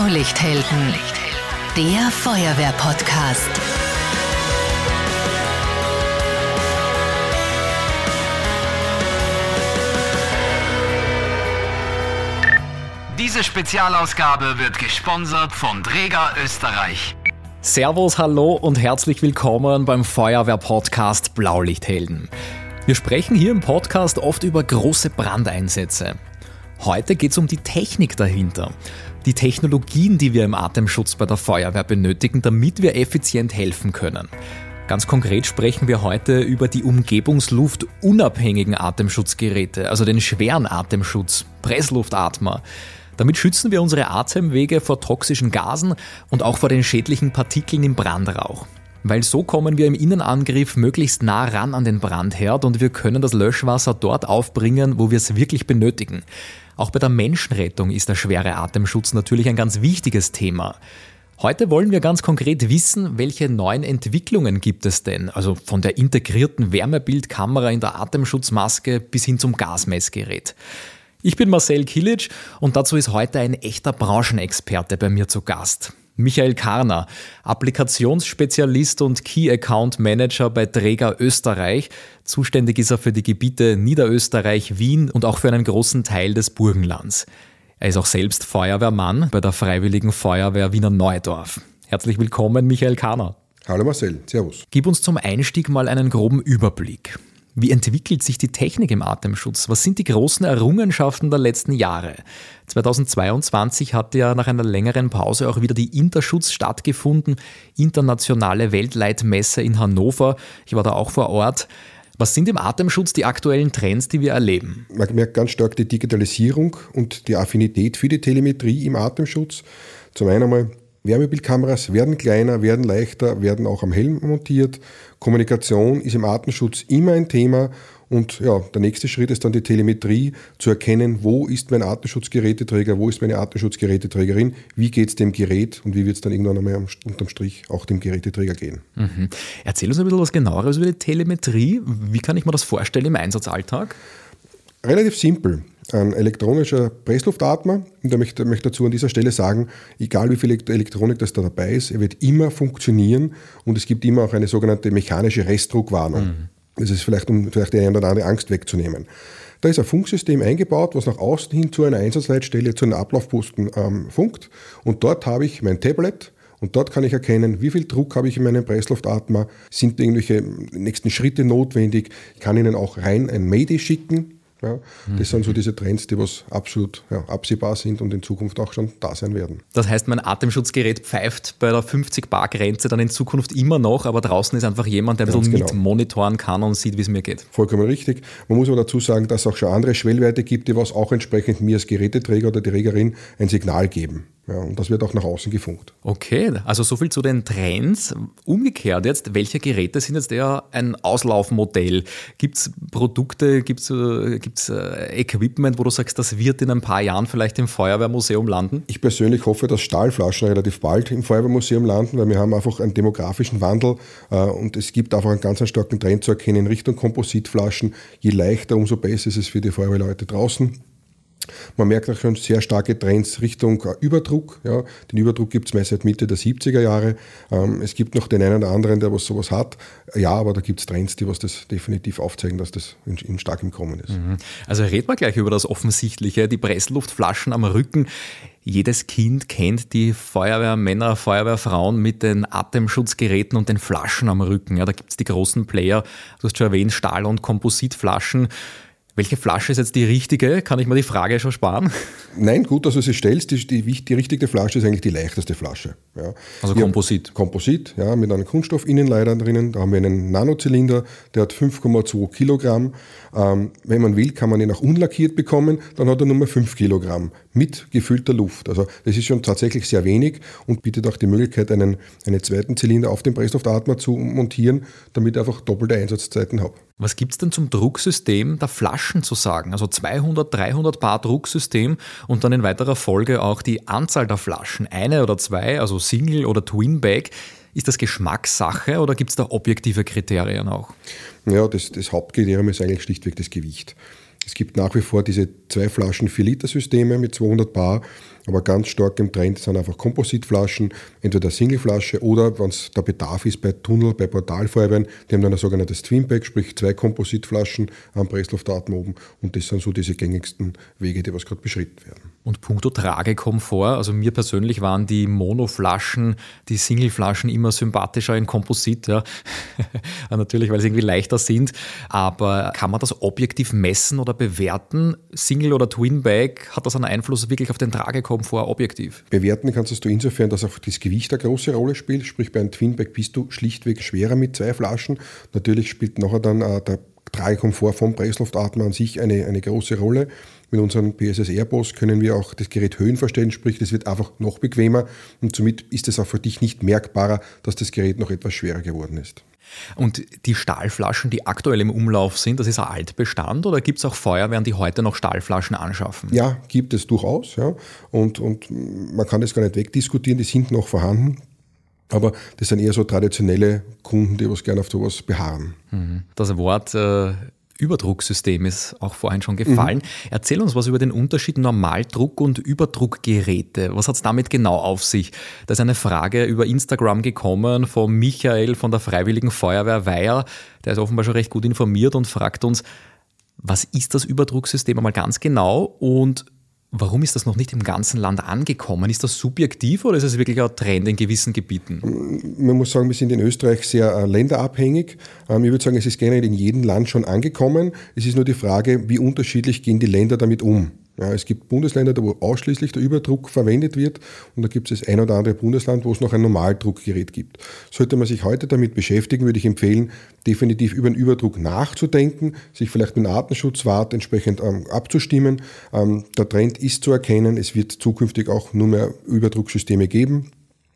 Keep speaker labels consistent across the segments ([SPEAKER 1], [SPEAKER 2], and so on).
[SPEAKER 1] Blaulichthelden, der Feuerwehr-Podcast.
[SPEAKER 2] Diese Spezialausgabe wird gesponsert von Dräger Österreich.
[SPEAKER 3] Servus, hallo und herzlich willkommen beim Feuerwehr-Podcast Blaulichthelden. Wir sprechen hier im Podcast oft über große Brandeinsätze. Heute geht es um die Technik dahinter. Die Technologien, die wir im Atemschutz bei der Feuerwehr benötigen, damit wir effizient helfen können. Ganz konkret sprechen wir heute über die Umgebungsluft unabhängigen Atemschutzgeräte, also den schweren Atemschutz, Pressluftatmer. Damit schützen wir unsere Atemwege vor toxischen Gasen und auch vor den schädlichen Partikeln im Brandrauch. Weil so kommen wir im Innenangriff möglichst nah ran an den Brandherd und wir können das Löschwasser dort aufbringen, wo wir es wirklich benötigen. Auch bei der Menschenrettung ist der schwere Atemschutz natürlich ein ganz wichtiges Thema. Heute wollen wir ganz konkret wissen, welche neuen Entwicklungen gibt es denn? Also von der integrierten Wärmebildkamera in der Atemschutzmaske bis hin zum Gasmessgerät. Ich bin Marcel Kilic und dazu ist heute ein echter Branchenexperte bei mir zu Gast. Michael Karner, Applikationsspezialist und Key Account Manager bei Träger Österreich. Zuständig ist er für die Gebiete Niederösterreich, Wien und auch für einen großen Teil des Burgenlands. Er ist auch selbst Feuerwehrmann bei der Freiwilligen Feuerwehr Wiener Neudorf. Herzlich willkommen, Michael Karner.
[SPEAKER 4] Hallo Marcel, Servus.
[SPEAKER 3] Gib uns zum Einstieg mal einen groben Überblick. Wie entwickelt sich die Technik im Atemschutz? Was sind die großen Errungenschaften der letzten Jahre? 2022 hat ja nach einer längeren Pause auch wieder die Interschutz stattgefunden, internationale Weltleitmesse in Hannover. Ich war da auch vor Ort. Was sind im Atemschutz die aktuellen Trends, die wir erleben?
[SPEAKER 4] Man merkt ganz stark die Digitalisierung und die Affinität für die Telemetrie im Atemschutz. Zum einen einmal Wärmebildkameras werden kleiner, werden leichter, werden auch am Helm montiert. Kommunikation ist im Artenschutz immer ein Thema und ja, der nächste Schritt ist dann die Telemetrie, zu erkennen, wo ist mein Artenschutzgeräteträger, wo ist meine Artenschutzgeräteträgerin, wie geht es dem Gerät und wie wird es dann irgendwann einmal unterm Strich auch dem Geräteträger gehen.
[SPEAKER 3] Mhm. Erzähl uns ein bisschen was genaueres über die Telemetrie. Wie kann ich mir das vorstellen im Einsatzalltag?
[SPEAKER 4] Relativ simpel ein elektronischer Pressluftatmer. Und ich möchte, möchte dazu an dieser Stelle sagen, egal wie viel Elektronik das da dabei ist, er wird immer funktionieren und es gibt immer auch eine sogenannte mechanische Restdruckwarnung. Mhm. Das ist vielleicht, um vielleicht die eine oder andere Angst wegzunehmen. Da ist ein Funksystem eingebaut, was nach außen hin zu einer Einsatzleitstelle, zu einem Ablaufposten ähm, funkt. Und dort habe ich mein Tablet, und dort kann ich erkennen, wie viel Druck habe ich in meinem Pressluftatmer, sind irgendwelche nächsten Schritte notwendig. Ich kann Ihnen auch rein ein Mayday schicken, ja, das sind so diese Trends, die was absolut ja, absehbar sind und in Zukunft auch schon da sein werden.
[SPEAKER 3] Das heißt, mein Atemschutzgerät pfeift bei der 50-Bar-Grenze dann in Zukunft immer noch, aber draußen ist einfach jemand, der ein bisschen genau. mit monitoren kann und sieht, wie es mir geht.
[SPEAKER 4] Vollkommen richtig. Man muss aber dazu sagen, dass es auch schon andere Schwellwerte gibt, die was auch entsprechend mir als Geräteträger oder Trägerin ein Signal geben. Ja, und das wird auch nach außen gefunkt.
[SPEAKER 3] Okay, also so viel zu den Trends. Umgekehrt jetzt, welche Geräte sind jetzt eher ein Auslaufmodell? Gibt es Produkte, gibt es äh, äh, Equipment, wo du sagst, das wird in ein paar Jahren vielleicht im Feuerwehrmuseum landen?
[SPEAKER 4] Ich persönlich hoffe, dass Stahlflaschen relativ bald im Feuerwehrmuseum landen, weil wir haben einfach einen demografischen Wandel äh, und es gibt einfach einen ganz starken Trend zu erkennen in Richtung Kompositflaschen. Je leichter, umso besser ist es für die Feuerwehrleute draußen. Man merkt auch schon sehr starke Trends Richtung äh, Überdruck. Ja. Den Überdruck gibt es meist seit Mitte der 70er Jahre. Ähm, es gibt noch den einen oder anderen, der was sowas hat. Ja, aber da gibt es Trends, die was das definitiv aufzeigen, dass das in, in stark im Kommen ist. Mhm.
[SPEAKER 3] Also reden wir gleich über das Offensichtliche, die Pressluftflaschen am Rücken. Jedes Kind kennt die Feuerwehrmänner, Feuerwehrfrauen mit den Atemschutzgeräten und den Flaschen am Rücken. Ja, da gibt es die großen Player, du hast schon erwähnt, Stahl- und Kompositflaschen. Welche Flasche ist jetzt die richtige? Kann ich mir die Frage schon sparen?
[SPEAKER 4] Nein, gut, dass du sie stellst. Die, die, die richtige Flasche ist eigentlich die leichteste Flasche. Ja.
[SPEAKER 3] Also Wir Komposit?
[SPEAKER 4] Komposit, ja, mit einem Kunststoffinnenleiter drinnen. Da haben wir einen Nanozylinder, der hat 5,2 Kilogramm. Ähm, wenn man will, kann man ihn auch unlackiert bekommen. Dann hat er nur 5 Kilogramm mit gefüllter Luft. Also das ist schon tatsächlich sehr wenig und bietet auch die Möglichkeit, einen, einen zweiten Zylinder auf dem Pressluftatmer zu montieren, damit ich einfach doppelte Einsatzzeiten habe.
[SPEAKER 3] Was gibt es denn zum Drucksystem der Flaschen zu sagen? Also 200, 300 Bar Drucksystem und dann in weiterer Folge auch die Anzahl der Flaschen. Eine oder zwei, also Single oder Twin Bag. Ist das Geschmackssache oder gibt es da objektive Kriterien auch?
[SPEAKER 4] Ja, das, das Hauptkriterium ist eigentlich schlichtweg das Gewicht. Es gibt nach wie vor diese zwei Flaschen 4-Liter-Systeme mit 200 Bar aber ganz stark im Trend sind einfach Kompositflaschen, entweder Singleflasche oder, wenn es der Bedarf ist, bei Tunnel, bei Portalfeuerwehren, die haben dann ein sogenanntes Twinpack, sprich zwei Kompositflaschen am Pressluftatmen oben und das sind so diese gängigsten Wege, die was gerade beschritten werden.
[SPEAKER 3] Und puncto Tragekomfort, also mir persönlich waren die Monoflaschen, die Singleflaschen immer sympathischer in Komposit, ja. Natürlich, weil sie irgendwie leichter sind. Aber kann man das objektiv messen oder bewerten? Single oder Twin Bag, hat das einen Einfluss wirklich auf den Tragekomfort objektiv?
[SPEAKER 4] Bewerten kannst du insofern, dass auch das Gewicht eine große Rolle spielt. Sprich, bei einem Twin Bag bist du schlichtweg schwerer mit zwei Flaschen. Natürlich spielt nachher dann äh, der Tragekomfort vom Pressluftatmer an sich eine, eine große Rolle. Mit unserem PSS Airbus können wir auch das Gerät Höhen verstellen, sprich, das wird einfach noch bequemer und somit ist es auch für dich nicht merkbarer, dass das Gerät noch etwas schwerer geworden ist.
[SPEAKER 3] Und die Stahlflaschen, die aktuell im Umlauf sind, das ist ein Altbestand oder gibt es auch Feuerwehren, die heute noch Stahlflaschen anschaffen?
[SPEAKER 4] Ja, gibt es durchaus. Ja. Und, und man kann das gar nicht wegdiskutieren, die sind noch vorhanden. Aber das sind eher so traditionelle Kunden, die was gerne auf sowas beharren.
[SPEAKER 3] Mhm. Das Wort äh, Überdrucksystem ist auch vorhin schon gefallen. Mhm. Erzähl uns was über den Unterschied Normaldruck und Überdruckgeräte. Was hat es damit genau auf sich? Da ist eine Frage über Instagram gekommen von Michael von der Freiwilligen Feuerwehr Weiher. Der ist offenbar schon recht gut informiert und fragt uns, was ist das Überdrucksystem einmal ganz genau und Warum ist das noch nicht im ganzen Land angekommen? Ist das subjektiv oder ist es wirklich ein Trend in gewissen Gebieten?
[SPEAKER 4] Man muss sagen, wir sind in Österreich sehr äh, länderabhängig. Ähm, ich würde sagen, es ist generell in jedem Land schon angekommen. Es ist nur die Frage, wie unterschiedlich gehen die Länder damit um. Ja, es gibt Bundesländer, wo ausschließlich der Überdruck verwendet wird und da gibt es ein oder andere Bundesland, wo es noch ein Normaldruckgerät gibt. Sollte man sich heute damit beschäftigen, würde ich empfehlen, definitiv über den Überdruck nachzudenken, sich vielleicht mit einem Artenschutzwart entsprechend ähm, abzustimmen. Ähm, der Trend ist zu erkennen, es wird zukünftig auch nur mehr Überdrucksysteme geben.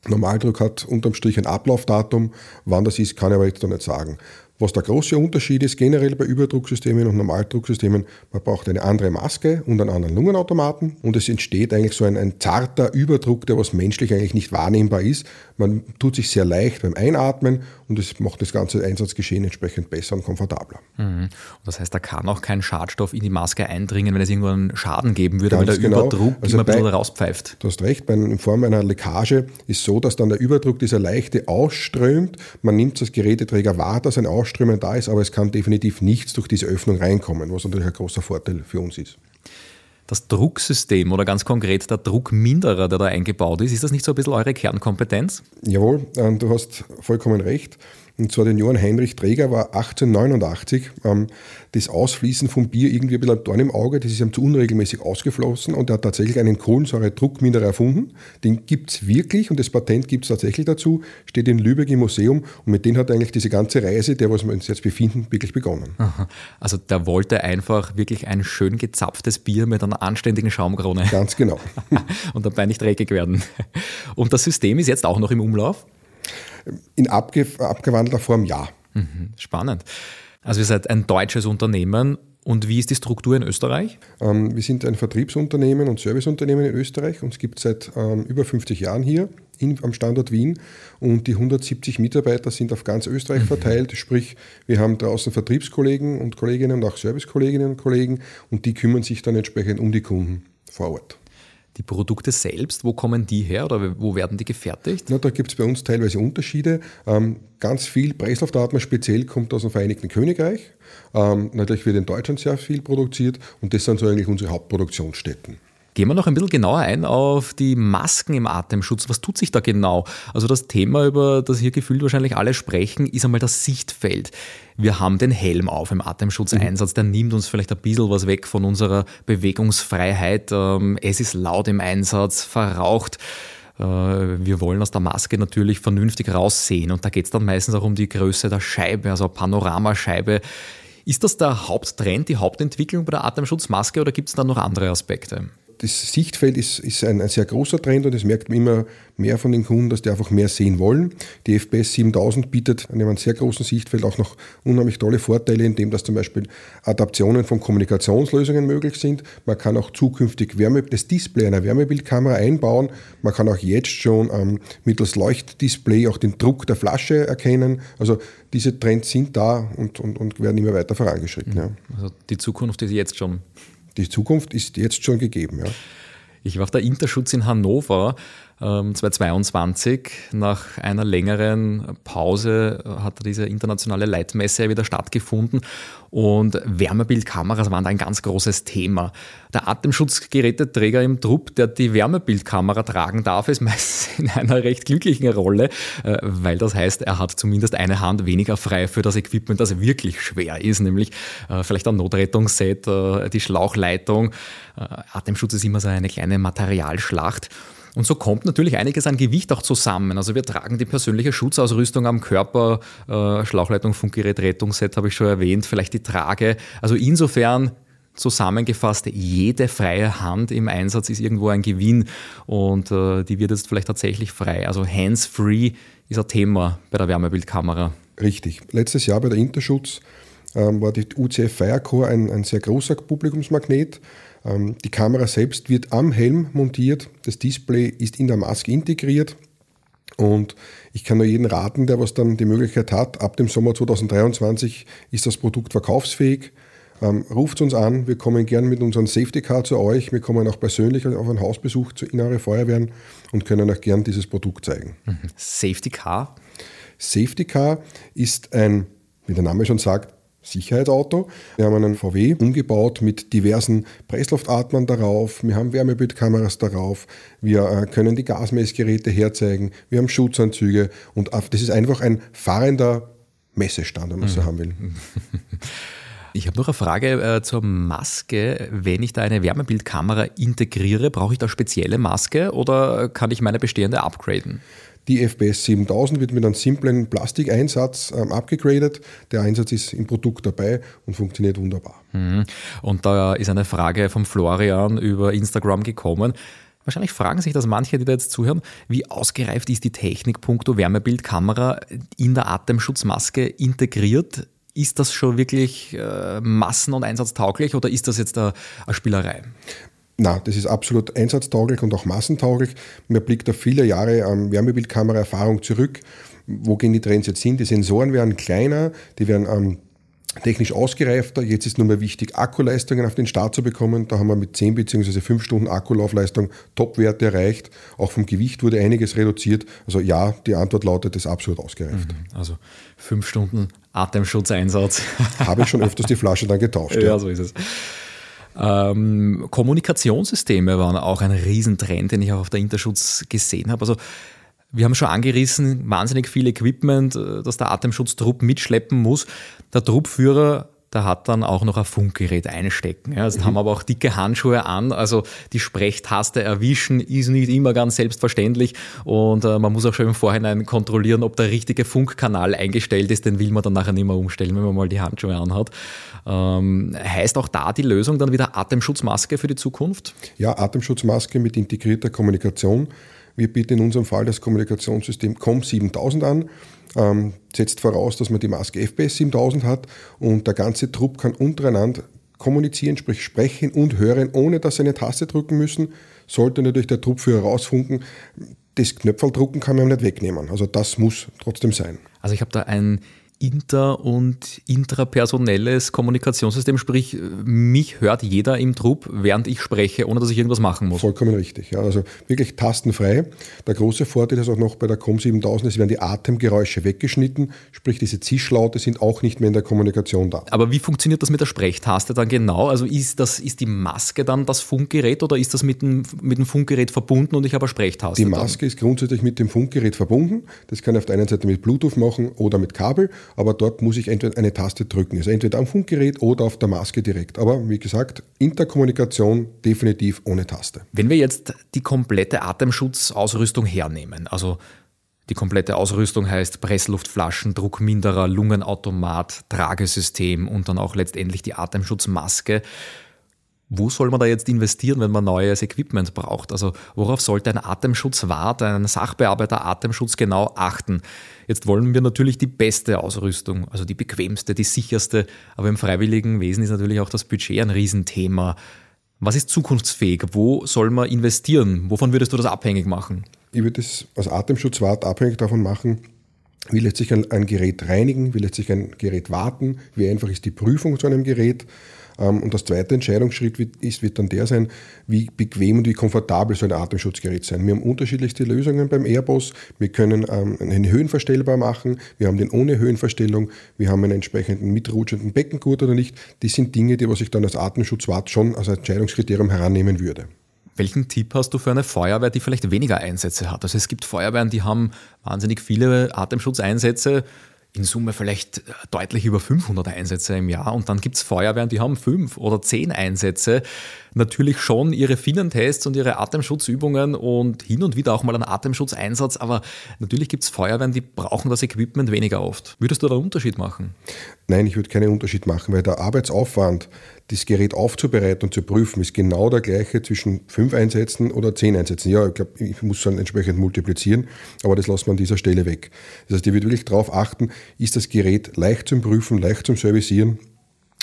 [SPEAKER 4] Normaldruck hat unterm Strich ein Ablaufdatum. Wann das ist, kann ich aber jetzt noch nicht sagen. Was der große Unterschied ist generell bei Überdrucksystemen und Normaldrucksystemen, man braucht eine andere Maske und einen anderen Lungenautomaten und es entsteht eigentlich so ein, ein zarter Überdruck, der was menschlich eigentlich nicht wahrnehmbar ist. Man tut sich sehr leicht beim Einatmen und es macht das ganze Einsatzgeschehen entsprechend besser und komfortabler.
[SPEAKER 3] Mhm. das heißt, da kann auch kein Schadstoff in die Maske eindringen, wenn es irgendwo einen Schaden geben würde, Ganz weil der genau. Überdruck also immer ein bisschen rauspfeift.
[SPEAKER 4] Du hast recht, bei, in Form einer Leckage ist so, dass dann der Überdruck, dieser leichte, ausströmt. Man nimmt das Geräteträger wahr, dass ein Ausströmen da ist, aber es kann definitiv nichts durch diese Öffnung reinkommen, was natürlich ein großer Vorteil für uns ist.
[SPEAKER 3] Das Drucksystem oder ganz konkret der Druckminderer, der da eingebaut ist, ist das nicht so ein bisschen eure Kernkompetenz?
[SPEAKER 4] Jawohl, ähm, du hast vollkommen recht. Und zwar den Johann Heinrich Träger war 1889 ähm, das Ausfließen vom Bier irgendwie ein bisschen ein Dorn im Auge. Das ist ihm zu unregelmäßig ausgeflossen und er hat tatsächlich einen Kohlensäure-Druckminderer erfunden. Den gibt es wirklich und das Patent gibt es tatsächlich dazu, steht in Lübeck im Museum und mit dem hat eigentlich diese ganze Reise, der was wir uns jetzt befinden, wirklich begonnen.
[SPEAKER 3] Aha. Also der wollte einfach wirklich ein schön gezapftes Bier mit einer anständigen Schaumkrone.
[SPEAKER 4] Ganz genau.
[SPEAKER 3] und dabei nicht dreckig werden. Und das System ist jetzt auch noch im Umlauf?
[SPEAKER 4] In abge abgewandelter Form ja.
[SPEAKER 3] Mhm, spannend. Also ihr seid ein deutsches Unternehmen und wie ist die Struktur in Österreich?
[SPEAKER 4] Ähm, wir sind ein Vertriebsunternehmen und Serviceunternehmen in Österreich. Uns gibt es seit ähm, über 50 Jahren hier in, am Standort Wien und die 170 Mitarbeiter sind auf ganz Österreich mhm. verteilt. Sprich, wir haben draußen Vertriebskollegen und Kolleginnen und auch Servicekolleginnen und Kollegen und die kümmern sich dann entsprechend um die Kunden vor Ort.
[SPEAKER 3] Die Produkte selbst, wo kommen die her oder wo werden die gefertigt?
[SPEAKER 4] Na, da gibt es bei uns teilweise Unterschiede. Ähm, ganz viel Preislaufdatma speziell kommt aus dem Vereinigten Königreich. Ähm, natürlich wird in Deutschland sehr viel produziert und das sind so eigentlich unsere Hauptproduktionsstätten.
[SPEAKER 3] Gehen wir noch ein bisschen genauer ein auf die Masken im Atemschutz. Was tut sich da genau? Also das Thema, über das hier gefühlt wahrscheinlich alle sprechen, ist einmal das Sichtfeld. Wir haben den Helm auf im Atemschutzeinsatz, der nimmt uns vielleicht ein bisschen was weg von unserer Bewegungsfreiheit. Ähm, es ist laut im Einsatz, verraucht. Äh, wir wollen aus der Maske natürlich vernünftig raussehen und da geht es dann meistens auch um die Größe der Scheibe, also Panoramascheibe. Ist das der Haupttrend, die Hauptentwicklung bei der Atemschutzmaske oder gibt es da noch andere Aspekte?
[SPEAKER 4] Das Sichtfeld ist, ist ein, ein, sehr großer Trend und es merkt man immer mehr von den Kunden, dass die einfach mehr sehen wollen. Die FPS 7000 bietet an einem sehr großen Sichtfeld auch noch unheimlich tolle Vorteile, indem dass zum Beispiel Adaptionen von Kommunikationslösungen möglich sind. Man kann auch zukünftig Wärme, das Display einer Wärmebildkamera einbauen. Man kann auch jetzt schon ähm, mittels Leuchtdisplay auch den Druck der Flasche erkennen. Also diese Trends sind da und, und, und werden immer weiter vorangeschritten. Ja.
[SPEAKER 3] Also die Zukunft ist jetzt schon
[SPEAKER 4] die Zukunft ist jetzt schon gegeben. Ja.
[SPEAKER 3] Ich war auf der Interschutz in Hannover 2022. Ähm, Nach einer längeren Pause hat diese internationale Leitmesse wieder stattgefunden und Wärmebildkameras waren da ein ganz großes Thema. Der Atemschutzgeräteträger im Trupp, der die Wärmebildkamera tragen darf, ist meistens in einer recht glücklichen Rolle, äh, weil das heißt, er hat zumindest eine Hand weniger frei für das Equipment, das wirklich schwer ist, nämlich äh, vielleicht ein Notrettungsset, äh, die Schlauchleitung. Atemschutz ist immer so eine kleine Materialschlacht. Und so kommt natürlich einiges an Gewicht auch zusammen. Also wir tragen die persönliche Schutzausrüstung am Körper, äh, Schlauchleitung, Funkgerät, Rettungsset habe ich schon erwähnt, vielleicht die Trage. Also insofern zusammengefasst, jede freie Hand im Einsatz ist irgendwo ein Gewinn und äh, die wird jetzt vielleicht tatsächlich frei. Also hands-free ist ein Thema bei der Wärmebildkamera.
[SPEAKER 4] Richtig. Letztes Jahr bei der Interschutz ähm, war die UCF Firecore ein, ein sehr großer Publikumsmagnet. Ähm, die Kamera selbst wird am Helm montiert, das Display ist in der Maske integriert und ich kann nur jeden raten, der was dann die Möglichkeit hat, ab dem Sommer 2023 ist das Produkt verkaufsfähig. Ähm, ruft uns an, wir kommen gern mit unserem Safety Car zu euch, wir kommen auch persönlich auf einen Hausbesuch zu in eure Feuerwehren und können euch gern dieses Produkt zeigen.
[SPEAKER 3] Mhm. Safety Car?
[SPEAKER 4] Safety Car ist ein, wie der Name schon sagt, Sicherheitsauto. Wir haben einen VW umgebaut mit diversen Pressluftatmern darauf. Wir haben Wärmebildkameras darauf. Wir äh, können die Gasmessgeräte herzeigen. Wir haben Schutzanzüge. Und das ist einfach ein fahrender Messestand, wenn man so mhm. haben will.
[SPEAKER 3] Ich habe noch eine Frage äh, zur Maske. Wenn ich da eine Wärmebildkamera integriere, brauche ich da spezielle Maske oder kann ich meine bestehende upgraden?
[SPEAKER 4] Die FPS 7000 wird mit einem simplen Plastikeinsatz ähm, abgegradet. Der Einsatz ist im Produkt dabei und funktioniert wunderbar.
[SPEAKER 3] Mhm. Und da ist eine Frage vom Florian über Instagram gekommen. Wahrscheinlich fragen sich das manche, die da jetzt zuhören, wie ausgereift ist die Technik punkto Wärmebildkamera in der Atemschutzmaske integriert? Ist das schon wirklich äh, massen- und einsatztauglich oder ist das jetzt eine, eine Spielerei?
[SPEAKER 4] Na, das ist absolut einsatztauglich und auch massentauglich. Man blickt auf viele Jahre ähm, Wärmebildkamera-Erfahrung zurück. Wo gehen die Trends jetzt hin? Die Sensoren werden kleiner, die werden ähm, technisch ausgereifter. Jetzt ist nur mehr wichtig, Akkuleistungen auf den Start zu bekommen. Da haben wir mit 10 bzw. 5 Stunden Akkulaufleistung Topwerte erreicht. Auch vom Gewicht wurde einiges reduziert. Also ja, die Antwort lautet, das ist absolut ausgereift.
[SPEAKER 3] Mhm. Also 5 Stunden Atemschutzeinsatz.
[SPEAKER 4] Habe ich schon öfters die Flasche dann getauscht.
[SPEAKER 3] ja, ja, so ist es. Ähm, Kommunikationssysteme waren auch ein Riesentrend, den ich auch auf der Interschutz gesehen habe. Also wir haben schon angerissen, wahnsinnig viel Equipment, äh, das der Atemschutztrupp mitschleppen muss. Der Truppführer der hat dann auch noch ein Funkgerät einstecken. Ja, also mhm. haben aber auch dicke Handschuhe an, also die Sprechtaste erwischen ist nicht immer ganz selbstverständlich und äh, man muss auch schon im Vorhinein kontrollieren, ob der richtige Funkkanal eingestellt ist, den will man dann nachher nicht mehr umstellen, wenn man mal die Handschuhe anhat. Ähm, heißt auch da die Lösung dann wieder Atemschutzmaske für die Zukunft?
[SPEAKER 4] Ja, Atemschutzmaske mit integrierter Kommunikation. Wir bieten in unserem Fall das Kommunikationssystem COM 7000 an ähm, setzt voraus, dass man die Maske FPS 7000 hat und der ganze Trupp kann untereinander kommunizieren, sprich sprechen und hören, ohne dass sie eine Taste drücken müssen. Sollte natürlich der Truppführer rausfunken, das Knöpfel drucken kann man nicht wegnehmen. Also das muss trotzdem sein.
[SPEAKER 3] Also ich habe da ein inter- und intrapersonelles Kommunikationssystem, sprich, mich hört jeder im Trupp, während ich spreche, ohne dass ich irgendwas machen muss.
[SPEAKER 4] Vollkommen richtig, ja. Also wirklich tastenfrei. Der große Vorteil ist auch noch bei der COM 7000, es werden die Atemgeräusche weggeschnitten, sprich diese Zischlaute sind auch nicht mehr in der Kommunikation da.
[SPEAKER 3] Aber wie funktioniert das mit der Sprechtaste dann genau? Also ist, das, ist die Maske dann das Funkgerät oder ist das mit dem, mit dem Funkgerät verbunden und ich habe eine Sprechtaste?
[SPEAKER 4] Die Maske dann? ist grundsätzlich mit dem Funkgerät verbunden. Das kann ich auf der einen Seite mit Bluetooth machen oder mit Kabel aber dort muss ich entweder eine Taste drücken. Also entweder am Funkgerät oder auf der Maske direkt. Aber wie gesagt, Interkommunikation definitiv ohne Taste.
[SPEAKER 3] Wenn wir jetzt die komplette Atemschutzausrüstung hernehmen, also die komplette Ausrüstung heißt Pressluftflaschen, Druckminderer, Lungenautomat, Tragesystem und dann auch letztendlich die Atemschutzmaske. Wo soll man da jetzt investieren, wenn man neues Equipment braucht? Also worauf sollte ein Atemschutzwart, ein Sachbearbeiter Atemschutz genau achten? Jetzt wollen wir natürlich die beste Ausrüstung, also die bequemste, die sicherste, aber im freiwilligen Wesen ist natürlich auch das Budget ein Riesenthema. Was ist zukunftsfähig? Wo soll man investieren? Wovon würdest du das abhängig machen?
[SPEAKER 4] Ich würde es als Atemschutzwart abhängig davon machen, wie lässt sich ein, ein, Gerät reinigen, wie lässt sich ein Gerät warten, wie einfach ist die Prüfung zu einem Gerät. Ähm, und das zweite Entscheidungsschritt wird, ist, wird dann der sein, wie bequem und wie komfortabel soll ein Atemschutzgerät sein. Wir haben unterschiedlichste Lösungen beim Airbus. Wir können ähm, einen höhenverstellbar machen, wir haben den ohne Höhenverstellung, wir haben einen entsprechenden mitrutschenden Beckengurt oder nicht. Das sind Dinge, die was ich dann als Atemschutzwart schon als Entscheidungskriterium herannehmen würde.
[SPEAKER 3] Welchen Tipp hast du für eine Feuerwehr, die vielleicht weniger Einsätze hat? Also es gibt Feuerwehren, die haben wahnsinnig viele Atemschutzeinsätze, in Summe vielleicht deutlich über 500 Einsätze im Jahr und dann gibt es Feuerwehren, die haben fünf oder zehn Einsätze. Natürlich schon ihre Finnentests und ihre Atemschutzübungen und hin und wieder auch mal einen Atemschutzeinsatz, aber natürlich gibt es Feuerwehren, die brauchen das Equipment weniger oft. Würdest du da einen Unterschied machen?
[SPEAKER 4] Nein, ich würde keinen Unterschied machen, weil der Arbeitsaufwand, das Gerät aufzubereiten und zu prüfen, ist genau der gleiche zwischen fünf Einsätzen oder zehn Einsätzen. Ja, ich glaube, ich muss dann entsprechend multiplizieren, aber das lassen wir an dieser Stelle weg. Das heißt, ich würde wirklich darauf achten, ist das Gerät leicht zum Prüfen, leicht zum Servicieren.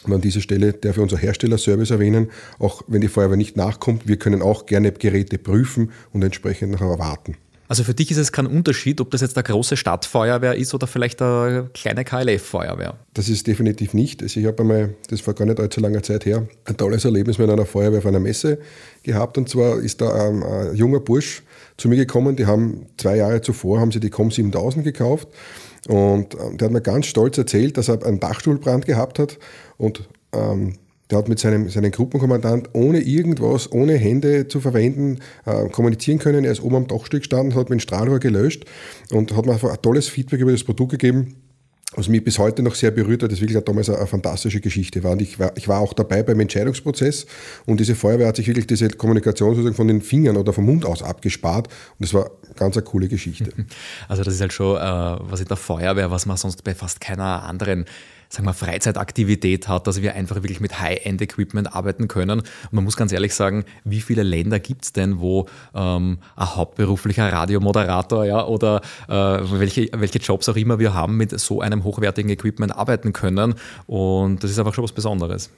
[SPEAKER 4] Und an dieser Stelle darf ich unser Herstellerservice erwähnen, auch wenn die Feuerwehr nicht nachkommt, wir können auch gerne Geräte prüfen und entsprechend nachher warten.
[SPEAKER 3] Also für dich ist es kein Unterschied, ob das jetzt eine große Stadtfeuerwehr ist oder vielleicht eine kleine KLF-Feuerwehr.
[SPEAKER 4] Das ist definitiv nicht. Also ich habe einmal, das war gar nicht allzu langer Zeit her, ein tolles Erlebnis mit einer Feuerwehr auf einer Messe gehabt. Und zwar ist da ein, ein junger Bursch zu mir gekommen, die haben zwei Jahre zuvor, haben sie die COM 7000 gekauft. Und ähm, der hat mir ganz stolz erzählt, dass er einen Dachstuhlbrand gehabt hat und ähm, der hat mit seinem, seinem Gruppenkommandant ohne irgendwas, ohne Hände zu verwenden, äh, kommunizieren können. Er ist oben am Dachstück gestanden, hat mit dem Strahlrohr gelöscht und hat mir ein tolles Feedback über das Produkt gegeben was mich bis heute noch sehr berührt hat, das wirklich damals eine, eine fantastische Geschichte war. Und ich war, ich war auch dabei beim Entscheidungsprozess und diese Feuerwehr hat sich wirklich diese Kommunikation sozusagen von den Fingern oder vom Mund aus abgespart und das war ganz eine coole Geschichte.
[SPEAKER 3] Also das ist halt schon äh, was in der Feuerwehr, was man sonst bei fast keiner anderen sagen wir, Freizeitaktivität hat, dass wir einfach wirklich mit High-End-Equipment arbeiten können. Und man muss ganz ehrlich sagen, wie viele Länder gibt es denn, wo ähm, ein hauptberuflicher Radiomoderator ja, oder äh, welche, welche Jobs auch immer wir haben, mit so einem hochwertigen Equipment arbeiten können. Und das ist einfach schon was Besonderes.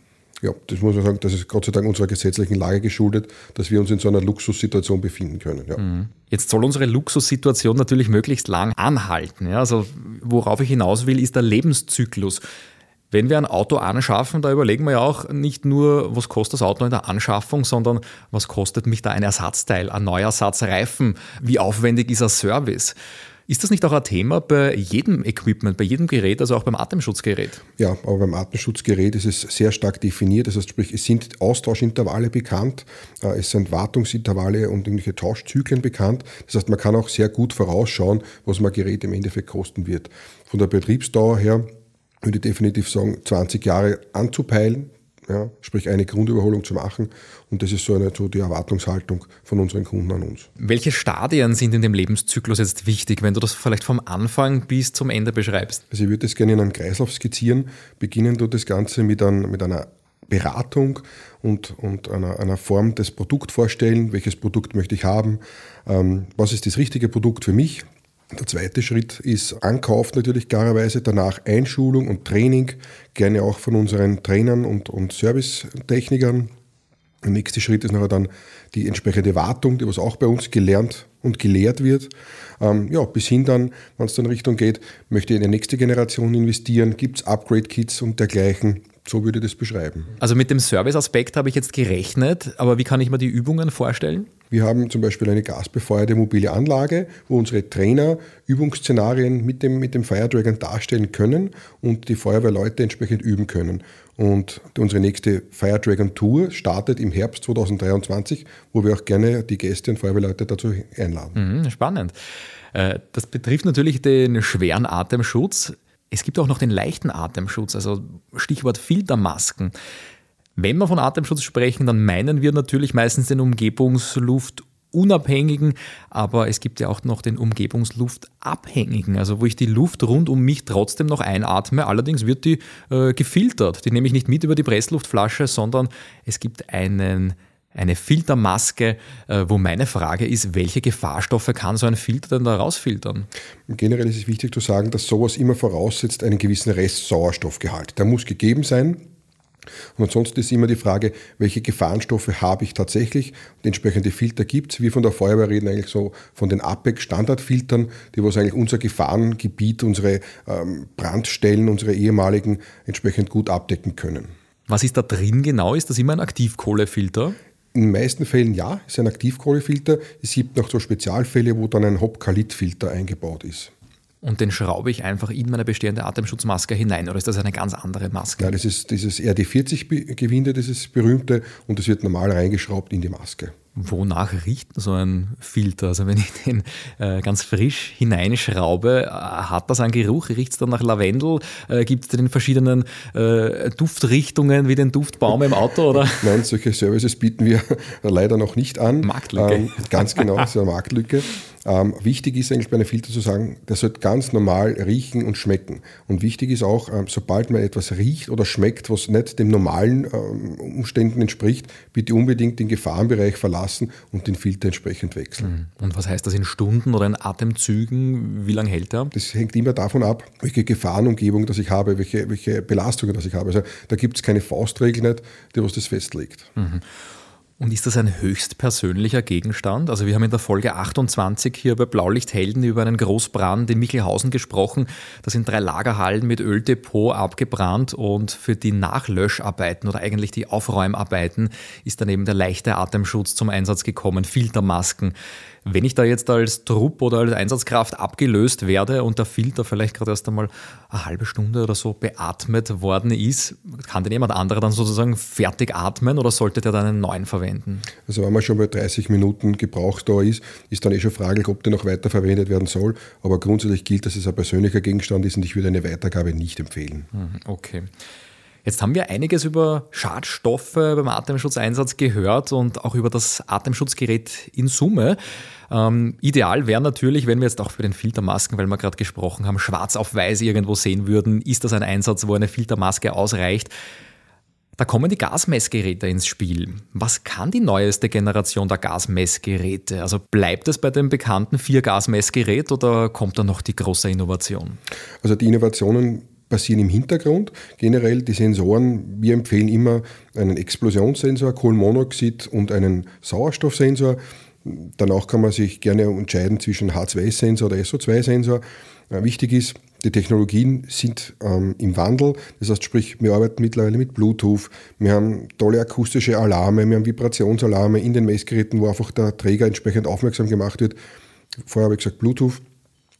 [SPEAKER 4] Ja, das muss man sagen, das ist Gott sei Dank unserer gesetzlichen Lage geschuldet, dass wir uns in so einer Luxussituation befinden können. Ja. Mhm.
[SPEAKER 3] Jetzt soll unsere Luxussituation natürlich möglichst lang anhalten. Ja? Also worauf ich hinaus will, ist der Lebenszyklus. Wenn wir ein Auto anschaffen, da überlegen wir ja auch nicht nur, was kostet das Auto in der Anschaffung, sondern was kostet mich da ein Ersatzteil, ein Neuersatz Reifen, wie aufwendig ist ein Service. Ist das nicht auch ein Thema bei jedem Equipment, bei jedem Gerät, also auch beim Atemschutzgerät?
[SPEAKER 4] Ja, aber beim Atemschutzgerät ist es sehr stark definiert. Das heißt, sprich, es sind Austauschintervalle bekannt, äh, es sind Wartungsintervalle und irgendwelche Tauschzyklen bekannt. Das heißt, man kann auch sehr gut vorausschauen, was mein Gerät im Endeffekt kosten wird. Von der Betriebsdauer her würde ich definitiv sagen, 20 Jahre anzupeilen, ja, sprich eine Grundüberholung zu machen. Und das ist so, eine, so die Erwartungshaltung von unseren Kunden an uns.
[SPEAKER 3] Welche Stadien sind in dem Lebenszyklus jetzt wichtig, wenn du das vielleicht vom Anfang bis zum Ende beschreibst?
[SPEAKER 4] Also ich würde das gerne in einem Kreislauf skizzieren. Beginnen du das Ganze mit, ein, mit einer Beratung und, und einer, einer, Form des Produkts vorstellen. Welches Produkt möchte ich haben? Ähm, was ist das richtige Produkt für mich? Der zweite Schritt ist Ankauf natürlich klarerweise, danach Einschulung und Training, gerne auch von unseren Trainern und, und Servicetechnikern. Der nächste Schritt ist nachher dann die entsprechende Wartung, die was auch bei uns gelernt und gelehrt wird. Ähm, ja, bis hin dann, wenn es dann Richtung geht, möchte ich in die nächste Generation investieren, gibt es Upgrade-Kits und dergleichen. So würde ich das beschreiben.
[SPEAKER 3] Also mit dem Service-Aspekt habe ich jetzt gerechnet, aber wie kann ich mir die Übungen vorstellen?
[SPEAKER 4] Wir haben zum Beispiel eine gasbefeuerte mobile Anlage, wo unsere Trainer Übungsszenarien mit dem, mit dem Fire Dragon darstellen können und die Feuerwehrleute entsprechend üben können. Und unsere nächste Fire Dragon Tour startet im Herbst 2023, wo wir auch gerne die Gäste und Feuerwehrleute dazu einladen.
[SPEAKER 3] Mhm, spannend. Äh, das betrifft natürlich den schweren Atemschutz. Es gibt auch noch den leichten Atemschutz, also Stichwort Filtermasken. Wenn wir von Atemschutz sprechen, dann meinen wir natürlich meistens den Umgebungsluft-unabhängigen, aber es gibt ja auch noch den Umgebungsluftabhängigen, also wo ich die Luft rund um mich trotzdem noch einatme. Allerdings wird die äh, gefiltert. Die nehme ich nicht mit über die Pressluftflasche, sondern es gibt einen eine Filtermaske, äh, wo meine Frage ist, welche Gefahrstoffe kann so ein Filter denn da rausfiltern?
[SPEAKER 4] Generell ist es wichtig zu sagen, dass sowas immer voraussetzt einen gewissen Restsauerstoffgehalt. Der muss gegeben sein. Und ansonsten ist immer die Frage, welche Gefahrenstoffe habe ich tatsächlich? Und entsprechende Filter gibt es. Wir von der Feuerwehr reden eigentlich so von den APEC-Standardfiltern, die was eigentlich unser Gefahrengebiet, unsere ähm, Brandstellen, unsere ehemaligen entsprechend gut abdecken können.
[SPEAKER 3] Was ist da drin genau? Ist das immer ein Aktivkohlefilter?
[SPEAKER 4] In den meisten Fällen ja, ist ein Aktivkohlefilter. Es gibt noch so Spezialfälle, wo dann ein Hopkalit-Filter eingebaut ist.
[SPEAKER 3] Und den schraube ich einfach in meine bestehende Atemschutzmaske hinein oder ist das eine ganz andere Maske?
[SPEAKER 4] Ja, das ist dieses RD40-Gewinde, dieses berühmte, und das wird normal reingeschraubt in die Maske.
[SPEAKER 3] Wonach riecht so ein Filter? Also wenn ich den äh, ganz frisch hineinschraube, äh, hat das einen Geruch? Riecht es dann nach Lavendel? Äh, Gibt es den verschiedenen äh, Duftrichtungen wie den Duftbaum im Auto? Oder?
[SPEAKER 4] Nein, solche Services bieten wir leider noch nicht an.
[SPEAKER 3] Marktlücke. Ähm,
[SPEAKER 4] ganz genau, das ist eine Marktlücke. Ähm, wichtig ist eigentlich bei einem Filter zu sagen, der sollte ganz normal riechen und schmecken. Und wichtig ist auch, ähm, sobald man etwas riecht oder schmeckt, was nicht dem normalen ähm, Umständen entspricht, bitte unbedingt den Gefahrenbereich verlassen und den Filter entsprechend wechseln.
[SPEAKER 3] Mhm. Und was heißt das in Stunden oder in Atemzügen? Wie lange hält er?
[SPEAKER 4] Das hängt immer davon ab, welche Gefahrenumgebung das ich habe, welche, welche Belastungen das ich habe. Also da gibt es keine Faustregel nicht, die was das festlegt.
[SPEAKER 3] Mhm. Und ist das ein höchst persönlicher Gegenstand? Also wir haben in der Folge 28 hier bei Blaulichthelden über einen Großbrand in Michelhausen gesprochen. Da sind drei Lagerhallen mit Öldepot abgebrannt und für die Nachlöscharbeiten oder eigentlich die Aufräumarbeiten ist dann eben der leichte Atemschutz zum Einsatz gekommen, Filtermasken. Wenn ich da jetzt als Trupp oder als Einsatzkraft abgelöst werde und der Filter vielleicht gerade erst einmal eine halbe Stunde oder so beatmet worden ist, kann den jemand anderer dann sozusagen fertig atmen oder sollte der dann einen neuen verwenden?
[SPEAKER 4] Also wenn man schon bei 30 Minuten Gebrauchsdauer ist, ist dann eh schon fraglich, ob der noch weiter verwendet werden soll. Aber grundsätzlich gilt, dass es ein persönlicher Gegenstand ist und ich würde eine Weitergabe nicht empfehlen.
[SPEAKER 3] Mhm, okay. Jetzt haben wir einiges über Schadstoffe beim Atemschutzeinsatz gehört und auch über das Atemschutzgerät in Summe. Ähm, ideal wäre natürlich, wenn wir jetzt auch für den Filtermasken, weil wir gerade gesprochen haben, schwarz auf weiß irgendwo sehen würden, ist das ein Einsatz, wo eine Filtermaske ausreicht. Da kommen die Gasmessgeräte ins Spiel. Was kann die neueste Generation der Gasmessgeräte? Also bleibt es bei dem bekannten Vier-Gasmessgerät oder kommt da noch die große Innovation?
[SPEAKER 4] Also die Innovationen passieren im Hintergrund. Generell die Sensoren, wir empfehlen immer einen Explosionssensor, Kohlenmonoxid und einen Sauerstoffsensor. Danach kann man sich gerne entscheiden zwischen H2-Sensor oder SO2-Sensor. Äh, wichtig ist, die Technologien sind ähm, im Wandel. Das heißt, sprich, wir arbeiten mittlerweile mit Bluetooth. Wir haben tolle akustische Alarme, wir haben Vibrationsalarme in den Messgeräten, wo einfach der Träger entsprechend aufmerksam gemacht wird. Vorher habe ich gesagt Bluetooth.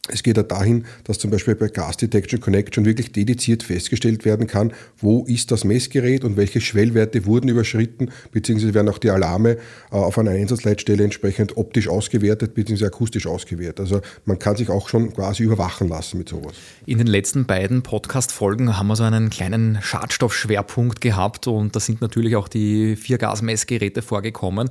[SPEAKER 4] Es geht ja dahin, dass zum Beispiel bei Gas Detection Connect schon wirklich dediziert festgestellt werden kann, wo ist das Messgerät und welche Schwellwerte wurden überschritten, beziehungsweise werden auch die Alarme äh, auf einer Einsatzleitstelle entsprechend optisch ausgewertet, beziehungsweise akustisch ausgewertet. Also man kann sich auch schon quasi überwachen lassen mit sowas.
[SPEAKER 3] In den letzten beiden Podcast-Folgen haben wir so einen kleinen Schadstoffschwerpunkt gehabt und da sind natürlich auch die vier Gasmessgeräte vorgekommen.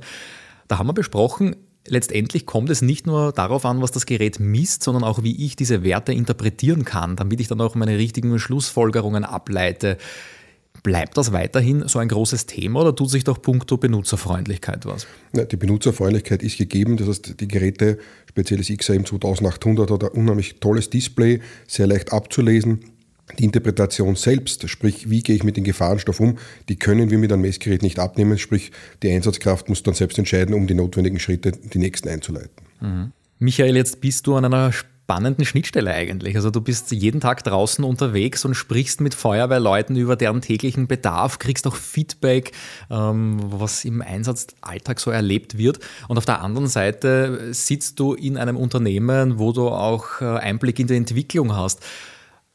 [SPEAKER 3] Da haben wir besprochen, letztendlich kommt es nicht nur darauf an, was das Gerät misst, sondern auch, wie ich diese Werte interpretieren kann, damit ich dann auch meine richtigen Schlussfolgerungen ableite. Bleibt das weiterhin so ein großes Thema oder tut sich doch puncto Benutzerfreundlichkeit was?
[SPEAKER 4] Ja, die Benutzerfreundlichkeit ist gegeben. Das heißt, die Geräte, speziell das XAM 2800, hat ein unheimlich tolles Display, sehr leicht abzulesen die Interpretation selbst, sprich, wie gehe ich mit dem Gefahrenstoff um, die können wir mit einem Messgerät nicht abnehmen, sprich, die Einsatzkraft muss dann selbst entscheiden, um die notwendigen Schritte, die nächsten einzuleiten.
[SPEAKER 3] Mhm. Michael, jetzt bist du an einer spannenden Schnittstelle eigentlich. Also du bist jeden Tag draußen unterwegs und sprichst mit Feuerwehrleuten über deren täglichen Bedarf, kriegst auch Feedback, ähm, was im Einsatzalltag so erlebt wird. Und auf der anderen Seite sitzt du in einem Unternehmen, wo du auch äh, Einblick in die Entwicklung hast.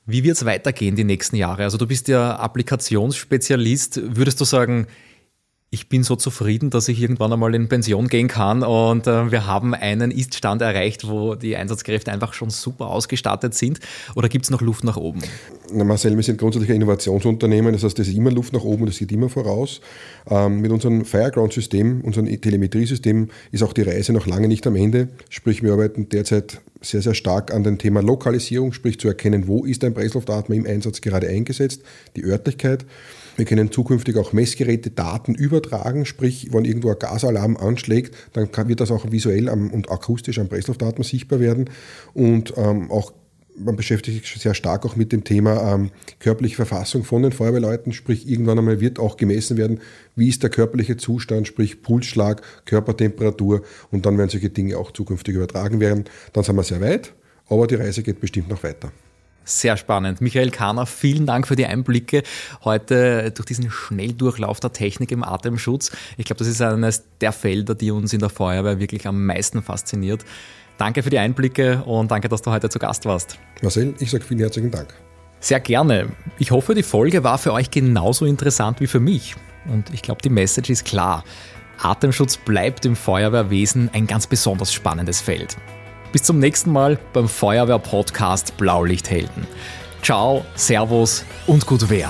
[SPEAKER 3] Wie wird es weitergehen die nächsten Jahre? Also du bist ja Applikationsspezialist. Würdest du sagen, ich bin so zufrieden, dass ich irgendwann einmal in Pension gehen kann und äh, wir haben einen Iststand erreicht, wo die Einsatzkräfte einfach schon super ausgestattet sind? Oder gibt es noch Luft nach oben?
[SPEAKER 4] Na Marcel, wir sind grundsätzlich ein Innovationsunternehmen, das heißt, es ist immer Luft nach oben, das geht immer voraus. Ähm, mit unserem Fireground-System, unserem Telemetriesystem ist auch die Reise noch lange nicht am Ende. Sprich, wir arbeiten derzeit sehr, sehr stark an dem Thema Lokalisierung, sprich zu erkennen, wo ist ein Preisluftatmer im Einsatz gerade eingesetzt, die Örtlichkeit. Wir können zukünftig auch Messgeräte Daten übertragen, sprich, wenn irgendwo ein Gasalarm anschlägt, dann kann, wird das auch visuell am, und akustisch am Pressluftdatmer sichtbar werden und ähm, auch man beschäftigt sich sehr stark auch mit dem Thema ähm, körperliche Verfassung von den Feuerwehrleuten, sprich irgendwann einmal wird auch gemessen werden, wie ist der körperliche Zustand, sprich Pulsschlag, Körpertemperatur und dann werden solche Dinge auch zukünftig übertragen werden. Dann sind wir sehr weit, aber die Reise geht bestimmt noch weiter.
[SPEAKER 3] Sehr spannend. Michael Kahner, vielen Dank für die Einblicke heute durch diesen Schnelldurchlauf der Technik im Atemschutz. Ich glaube, das ist eines der Felder, die uns in der Feuerwehr wirklich am meisten fasziniert. Danke für die Einblicke und danke, dass du heute zu Gast warst.
[SPEAKER 4] Marcel, ich sage vielen herzlichen Dank.
[SPEAKER 3] Sehr gerne. Ich hoffe, die Folge war für euch genauso interessant wie für mich. Und ich glaube, die Message ist klar. Atemschutz bleibt im Feuerwehrwesen ein ganz besonders spannendes Feld. Bis zum nächsten Mal beim Feuerwehr-Podcast Blaulichthelden. Ciao, Servus und gut Wehr.